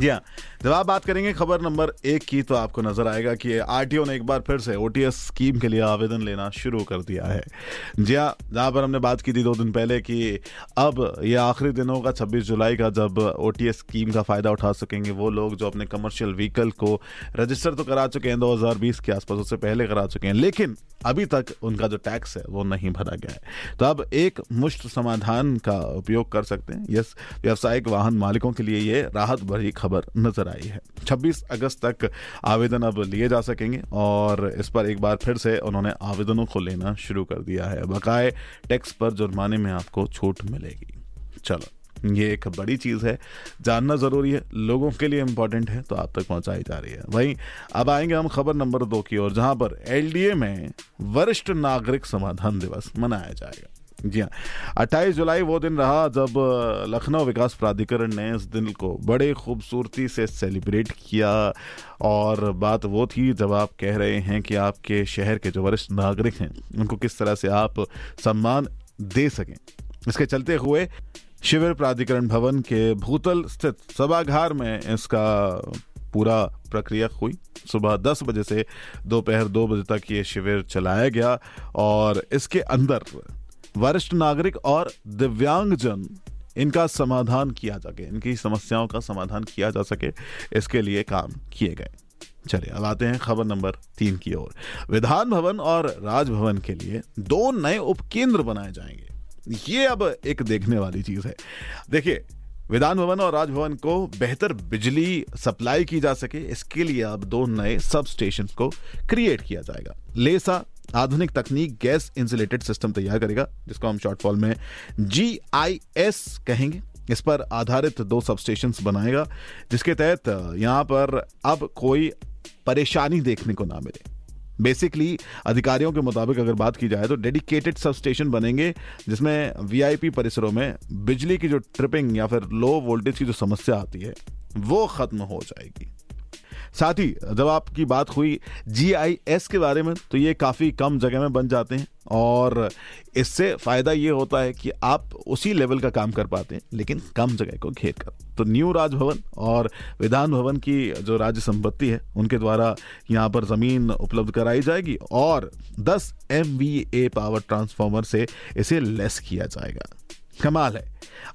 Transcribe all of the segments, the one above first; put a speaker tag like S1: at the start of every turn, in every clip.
S1: जी हाँ। जब आप बात करेंगे खबर नंबर एक की तो आपको नज़र आएगा कि आरटीओ ने एक बार फिर से ओटीएस स्कीम के लिए आवेदन लेना शुरू कर दिया है। जी हाँ जहाँ पर हमने बात की थी दो दिन पहले कि अब ये आखिरी दिन होगा 26 जुलाई का जब ओटीएस स्कीम का फ़ायदा उठा सकेंगे वो लोग जो अपने कमर्शियल व्हीकल को रजिस्टर तो करा चुके हैं 2020 के आसपास उससे पहले करा चुके हैं, लेकिन अभी तक उनका जो टैक्स है वो नहीं भरा गया है। तो अब एक मुश्त समाधान का उपयोग कर सकते हैं। यस, व्यावसायिक वाहन मालिकों के लिए ये राहत भरी खबर नज़र आई है। 26 अगस्त तक आवेदन अब लिए जा सकेंगे और इस पर एक बार फिर से उन्होंने आवेदनों को लेना शुरू कर दिया है। बकाए टैक्स पर जुर्माने में आपको छूट मिलेगी। चलो, ये एक बड़ी चीज़ है। जानना ज़रूरी है, लोगों के लिए इंपॉर्टेंट है तो आप तक पहुंचाई जा रही है। वहीं अब आएँगे हम खबर नंबर दो की ओर, जहाँ पर एलडीए में वरिष्ठ नागरिक समाधान दिवस मनाया जाएगा। जी हाँ। अट्ठाईस जुलाई वो दिन रहा जब लखनऊ विकास प्राधिकरण ने इस दिन को बड़े खूबसूरती से सेलिब्रेट किया और बात वो थी जब आप कह रहे हैं कि आपके शहर के जो वरिष्ठ नागरिक हैं, उनको किस तरह से आप सम्मान दे सकें। इसके चलते हुए शिविर प्राधिकरण भवन के भूतल स्थित सभागार में इसका पूरा प्रक्रिया हुई। सुबह दस बजे से दोपहर दो बजे तक ये शिविर चलाया गया और इसके अंदर वरिष्ठ नागरिक और दिव्यांगजन इनका समाधान किया सके इनकी समस्याओं का समाधान किया जा सके, इसके लिए काम किए गए। चलिए, अब आते हैं खबर नंबर तीन की ओर। विधान भवन और राजभवन के लिए दो नए उपकेंद्र बनाए जाएँगे। ये अब एक देखने वाली चीज़ है। देखिए, विधान भवन और राजभवन को बेहतर बिजली सप्लाई की जा सके, इसके लिए अब दो नए सब स्टेशन को क्रिएट किया जाएगा। लेसा आधुनिक तकनीक गैस इंसुलेटेड सिस्टम तैयार करेगा, जिसको हम शॉर्ट फॉल में जी आई एस कहेंगे। इस पर आधारित दो सब बनाएगा, जिसके तहत यहाँ पर अब कोई परेशानी देखने को ना मिले। बेसिकली अधिकारियों के मुताबिक अगर बात की जाए तो डेडिकेटेड सब स्टेशन बनेंगे, जिसमें वीआईपी परिसरों में बिजली की जो ट्रिपिंग या फिर लो वोल्टेज की जो समस्या आती है, वो खत्म हो जाएगी। साथ ही जब आपकी बात हुई जीआईएस के बारे में तो ये काफ़ी कम जगह में बन जाते हैं और इससे फ़ायदा ये होता है कि आप उसी लेवल का काम कर पाते हैं, लेकिन कम जगह को घेर कर। तो न्यू राजभवन और विधान भवन की जो राज्य संपत्ति है, उनके द्वारा यहाँ पर ज़मीन उपलब्ध कराई जाएगी और 10 एमवीए पावर ट्रांसफार्मर से इसे लेस किया जाएगा। कमाल है।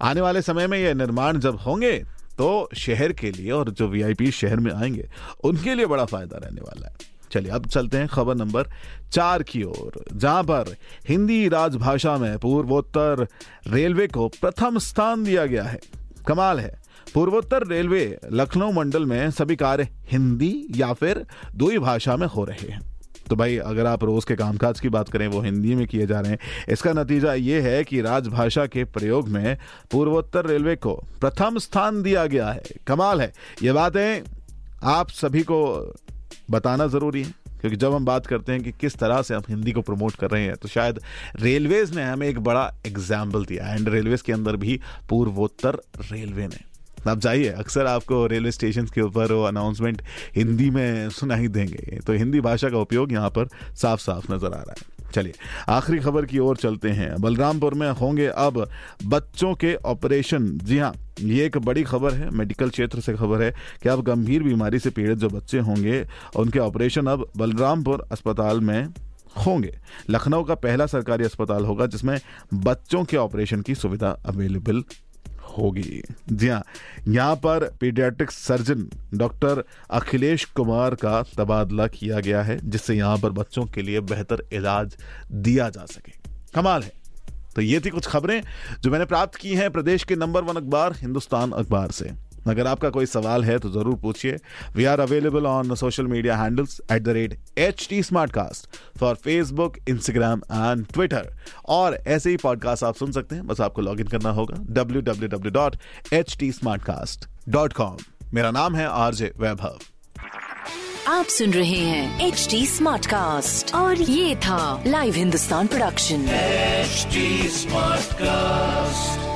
S1: आने वाले समय में यह निर्माण जब होंगे तो शहर के लिए और जो वीआईपी शहर में आएँगे, उनके लिए बड़ा फ़ायदा रहने वाला है। चलिए, अब चलते हैं खबर नंबर चार की ओर, जहाँ पर हिंदी राजभाषा में पूर्वोत्तर रेलवे को प्रथम स्थान दिया गया है। कमाल है। पूर्वोत्तर रेलवे लखनऊ मंडल में सभी कार्य हिंदी या फिर दो भाषा में हो रहे हैं। तो भाई, अगर आप रोज के कामकाज की बात करें, वो हिंदी में किए जा रहे हैं। इसका नतीजा ये है कि राजभाषा के प्रयोग में पूर्वोत्तर रेलवे को प्रथम स्थान दिया गया है। कमाल है। ये बातें आप सभी को बताना ज़रूरी है, क्योंकि जब हम बात करते हैं कि किस तरह से हम हिंदी को प्रमोट कर रहे हैं तो शायद रेलवेज ने हमें एक बड़ा एग्ज़ाम्पल दिया एंड रेलवेज के अंदर भी पूर्वोत्तर रेलवे ने। आप जाइए, अक्सर आपको रेलवे स्टेशन के ऊपर वो अनाउंसमेंट हिंदी में सुनाई देंगे। तो हिंदी भाषा का उपयोग यहाँ पर साफ़ साफ़ नज़र आ रहा है। चलिए, आखिरी खबर की ओर चलते हैं। बलरामपुर में होंगे अब बच्चों के ऑपरेशन। जी हाँ ये एक बड़ी खबर है, मेडिकल क्षेत्र से खबर है कि अब गंभीर बीमारी से पीड़ित जो बच्चे होंगे, उनके ऑपरेशन अब बलरामपुर अस्पताल में होंगे। लखनऊ का पहला सरकारी अस्पताल होगा जिसमें बच्चों के ऑपरेशन की सुविधा अवेलेबल होगी। जी हाँ यहाँ पर paediatric surgeon doctor Akhilesh Kumar का तबादला किया गया है, जिससे यहाँ पर बच्चों के लिए बेहतर इलाज दिया जा सके। कमाल है। तो ये थी कुछ खबरें जो मैंने प्राप्त की हैं प्रदेश के नंबर वन अखबार, हिंदुस्तान अखबार से। अगर आपका कोई सवाल है तो ज़रूर पूछिए। We are available on social media handles at the rate H T smart cast for Facebook Instagram and Twitter और ऐसे ही पॉडकास्ट आप सुन सकते हैं। बस आपको लॉग इन करना होगा W W W dot H T smart cast dot com मेरा नाम है आरजे वैभव।
S2: आप सुन रहे हैं एच टी स्मार्ट कास्ट और ये था live Hindustan production
S3: smart Smartcast.